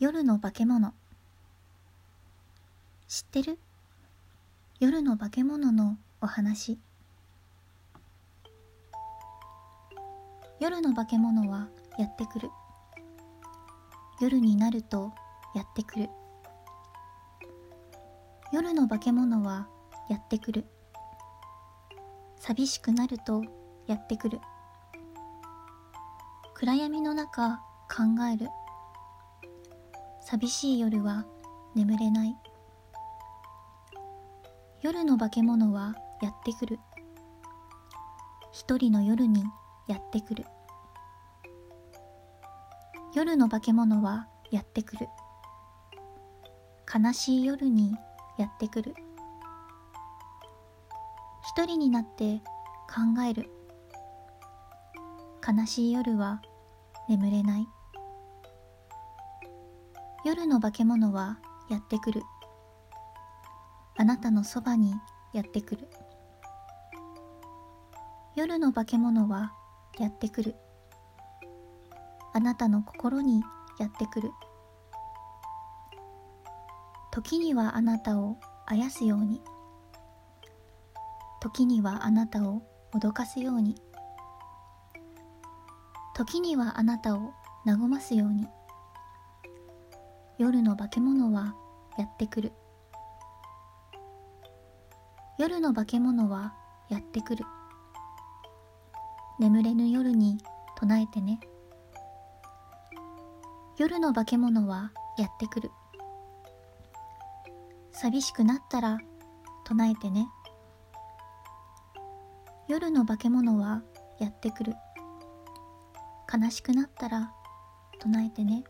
夜の化け物。知ってる？夜の化け物のお話。夜の化け物はやってくる。夜になるとやってくる。夜の化け物はやってくる。寂しくなるとやってくる。暗闇の中考える。寂しい夜は眠れない。夜の化け物はやってくる。一人の夜にやってくる。夜の化け物はやってくる。悲しい夜にやってくる。一人になって考える。悲しい夜は眠れない。夜の化け物はやってくる。あなたのそばにやってくる。夜の化け物はやってくる。あなたの心にやってくる。時にはあなたをあやすように。時にはあなたを脅かすように。時にはあなたを和ますように。夜の化け物はやってくる。夜の化け物はやってくる。眠れぬ夜に唱えてね。夜の化け物はやってくる。寂しくなったら唱えてね。夜の化け物はやってくる。悲しくなったら唱えてね。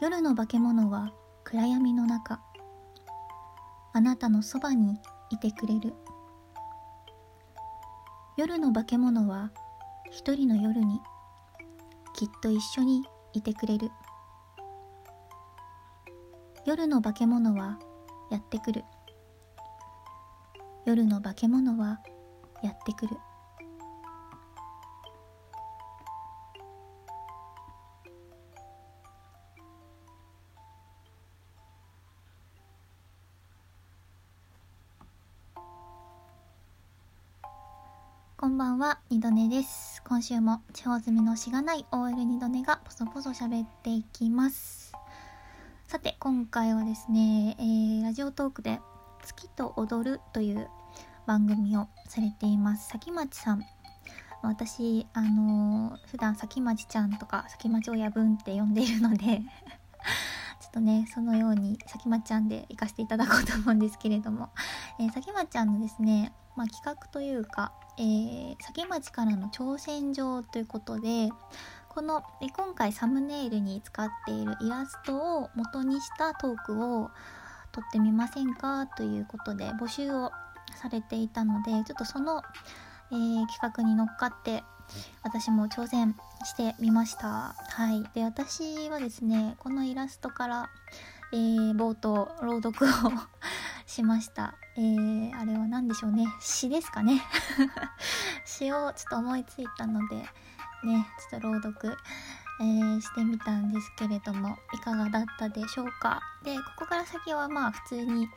夜の化け物は暗闇の中。あなたのそばにいてくれる。夜の化け物は一人の夜にきっと一緒にいてくれる。夜の化け物はやってくる。夜の化け物はやってくる。こんばんは、二度寝です。今週も地方住みのしがない OL 二度寝がポソポソ喋っていきます。さて、今回はですね、えー、ラジオトークで月と踊るという番組をされています。崎町さん。私、あのー、普段崎町ちゃんとか崎町親分って呼んでいるので ちょっとね、そのように崎町ちゃんで行かせていただこうと思うんですけれども、えー、崎町ちゃんのですね、まあ、企画というか、えー、崎町からの挑戦状ということでこの今回サムネイルに使っているイラストを元にしたトークを撮ってみませんかということで募集をされていたのでちょっとその、えー、企画に乗っかって私も挑戦してみました。はい。で私はですねこのイラストから、えー、冒頭朗読をしました。えー、あれは何でしょうね。詩ですかね。詩をちょっと思いついたのでねちょっと朗読、えー、してみたんですけれどもいかがだったでしょうか。でここから先はまあ普通に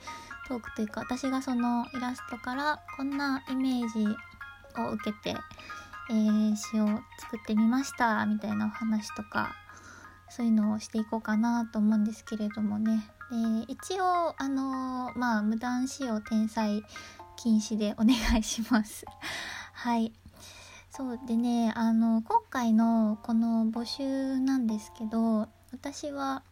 トークというか私がそのイラストからこんなイメージを受けて、えー、詩を作ってみましたみたいなお話とかそういうのをしていこうかなと思うんですけれどもね。一応あのまあ無断使用転載禁止でお願いします。はい。そうでねあの今回のこの募集なんですけど私は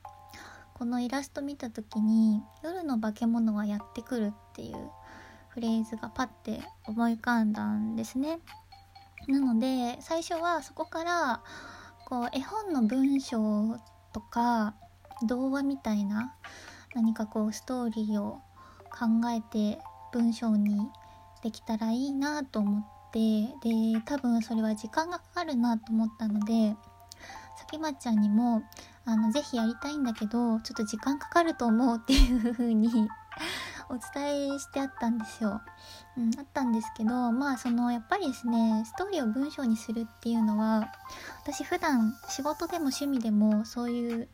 このイラスト見た時に「夜の化け物はやってくる」っていうフレーズがパッて思い浮かんだんですね。なので最初はそこからこう絵本の文章とか童話みたいな何かこうストーリーを考えて文章にできたらいいなと思ってで多分それは時間がかかるなと思ったのでさきまちゃんにもあのぜひやりたいんだけどちょっと時間かかると思うっていう風に お伝えしてあったんですよ。うん、あったんですけどまあそのやっぱりですねストーリーを文章にするっていうのは私普段仕事でも趣味でもそういう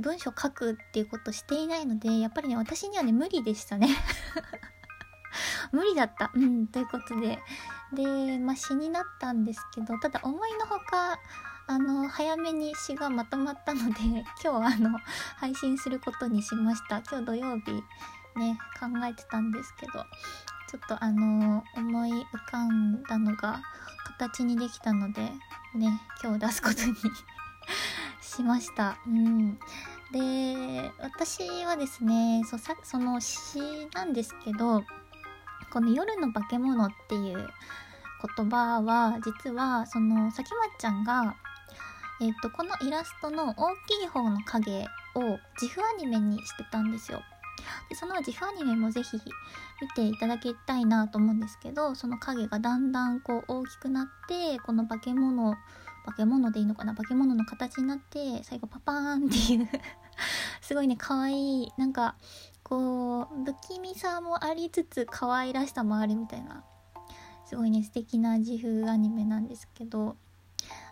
文章書くっていうことしていないのでやっぱりね私にはね無理でしたね 無理だった。うん、ということで。で、まあ、詩になったんですけど、ただ思いのほか、あの、早めに詩がまとまったので、今日あの、配信することにしました。今日土曜日ね、考えてたんですけど、ちょっとあの、思い浮かんだのが形にできたので、ね、今日出すことにしました。うん。で、私はですね、そさその詩なんですけど、この夜の化け物っていう言葉は、実は、その、さきまっちゃんが、えっ、と、このイラストの大きい方の影を自負アニメにしてたんですよ。でその自負アニメもぜひ見ていただきたいなと思うんですけどその影がだんだんこう大きくなってこの化け物化け物でいいのかな？化け物の形になって最後パパーンっていう。すごいね可愛い。なんかこう不気味さもありつつ可愛らしさもあるみたいな。すごいね素敵な自負アニメなんですけど。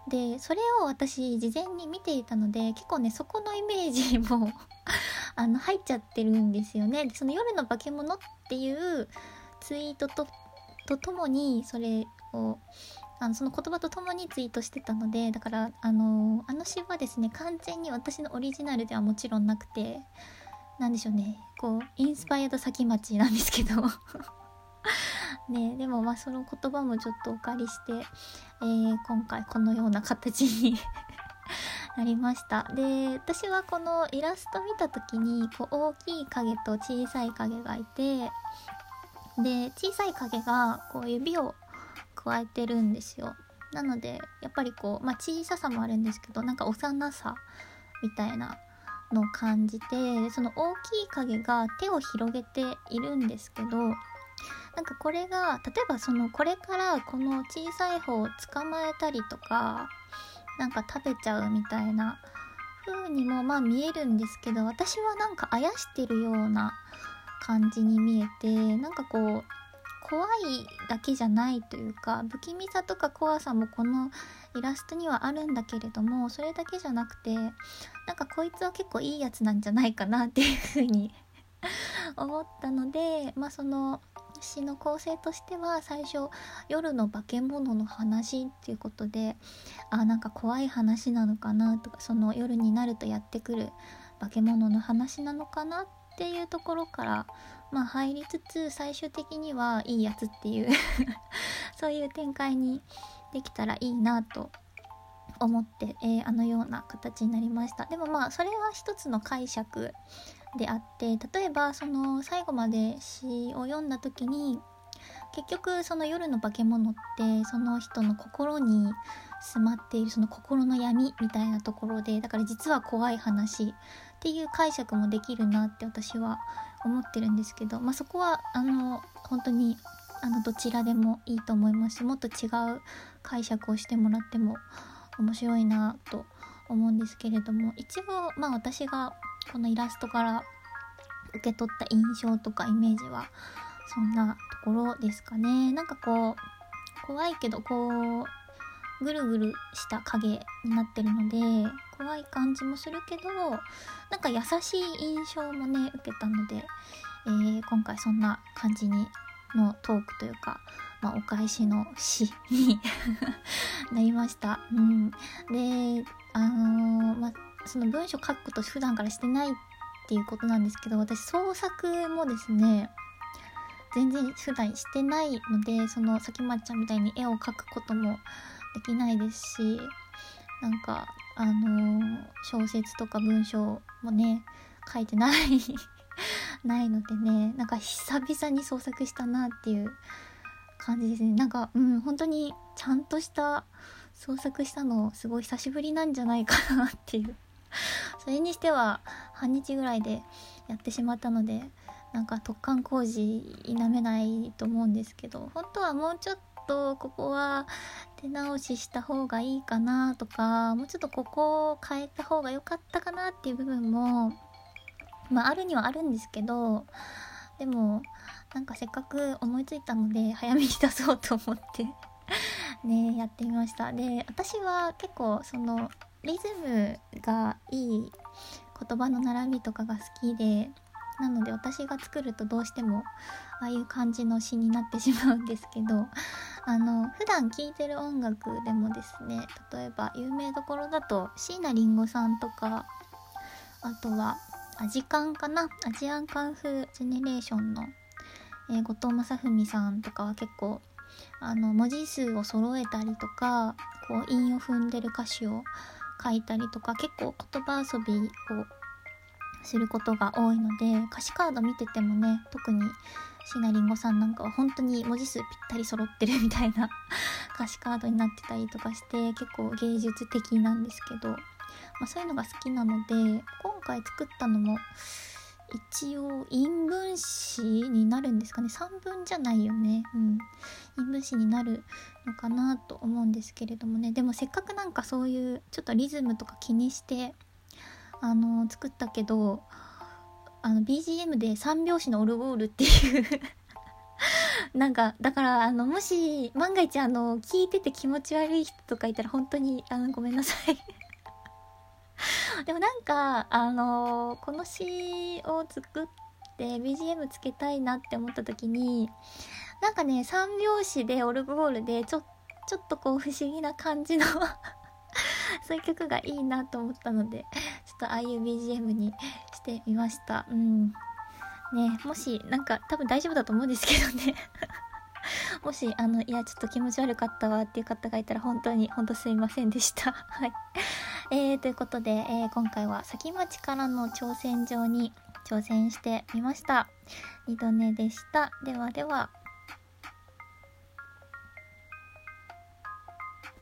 でそれを私事前に見ていたので結構ねそこのイメージも あの入っちゃってるんですよね。その夜の化け物っていうツイートとともにそれをあのその言葉とともにツイートしてたのでだからあのあの詩はですね完全に私のオリジナルではもちろんなくて何でしょうね。こうインスパイアド先町なんですけど。ねでもまあその言葉もちょっとお借りして、えー、今回このような形に なりました。で私はこのイラスト見た時にこう大きい影と小さい影がいてで小さい影がこう指を加えてるんですよ。なのでやっぱりこう、まあ、小ささもあるんですけどなんか幼さみたいなのを感じてその大きい影が手を広げているんですけどなんかこれが例えばそのこれからこの小さい方を捕まえたりとかなんか食べちゃうみたいな風にもまあ見えるんですけど私はなんかあやしてるような感じに見えてなんかこう怖いだけじゃないというか不気味さとか怖さもこのイラストにはあるんだけれどもそれだけじゃなくてなんかこいつは結構いいやつなんじゃないかなっていうふうに 思ったのでまあその詩の構成としては最初夜の化け物の話っていうことであなんか怖い話なのかなとかその夜になるとやってくる化け物の話なのかなっていうところからまあ入りつつ最終的にはいいやつっていう そういう展開にできたらいいなと思って、えー、あのような形になりました。でもまあそれは一つの解釈であって例えばその最後まで詩を読んだ時に結局その夜の化け物ってその人の心に住まっているその心の闇みたいなところでだから実は怖い話っていう解釈もできるなって私は思ってるんですけど、まあ、そこはあの本当にあのどちらでもいいと思いますしもっと違う解釈をしてもらっても面白いなと思うんですけれども一応まあ私がこのイラストから受け取った印象とかイメージはそんなところですかねなんかこう怖いけどこうぐるぐるした影になってるので怖い感じもするけどなんか優しい印象もね受けたので、えー、今回そんな感じにのトークというか、まあ、お返しの詩に なりました。うん、であのー、まあ、その文章書くこと普段からしてないっていうことなんですけど私創作もですね全然普段してないのでそのさきまちゃんみたいに絵を描くこともできないですしなんかあのー、小説とか文章もね書いてない ないのでねなんか久々に創作したなっていう感じですね。なんかうん本当にちゃんとした創作したのすごい久しぶりなんじゃないかなっていう。それにしては半日ぐらいでやってしまったのでなんか突貫工事否めないと思うんですけど本当はもうちょっとここは手直しした方がいいかなとかもうちょっとここを変えた方が良かったかなっていう部分もまああるにはあるんですけどでもなんかせっかく思いついたので早めに出そうと思って ねやってみました。で私は結構そのリズムがいい言葉の並びとかが好きでなので私が作るとどうしてもああいう感じの詩になってしまうんですけど あの普段聴いてる音楽でもですね例えば有名どころだと椎名林檎さんとかあとはアジカンかなアジアンカンフージェネレーションの、えー、後藤正文さんとかは結構あの文字数を揃えたりとかこう韻を踏んでる歌詞を書いたりとか結構言葉遊びをすることが多いので歌詞カード見ててもね特に椎名林檎さんなんかは本当に文字数ぴったり揃ってるみたいな 歌詞カードになってたりとかして結構芸術的なんですけど、まあ、そういうのが好きなので今回作ったのも一応陰文詞になるんですかね。3文じゃないよね。うん。陰文詞になるのかなと思うんですけれどもね。でもせっかくなんかそういうちょっとリズムとか気にしてあの作ったけどあの BGM で3拍子のオルゴールっていう なんかだからあのもし万が一あの聞いてて気持ち悪い人とかいたら本当にあのごめんなさい。でもなんかあのこの詩を作って BGM つけたいなって思った時になんかね3拍子でオルゴールでちょちょっとこう不思議な感じの そういう曲がいいなと思ったのでちょっとああいう BGM にしてみましたうんねもしなんか多分大丈夫だと思うんですけどね もしあのいやちょっと気持ち悪かったわっていう方がいたら本当に本当すいませんでした はいえー、ということで、えー、今回は先町からの挑戦状に挑戦してみました。二度寝でした。ではでは。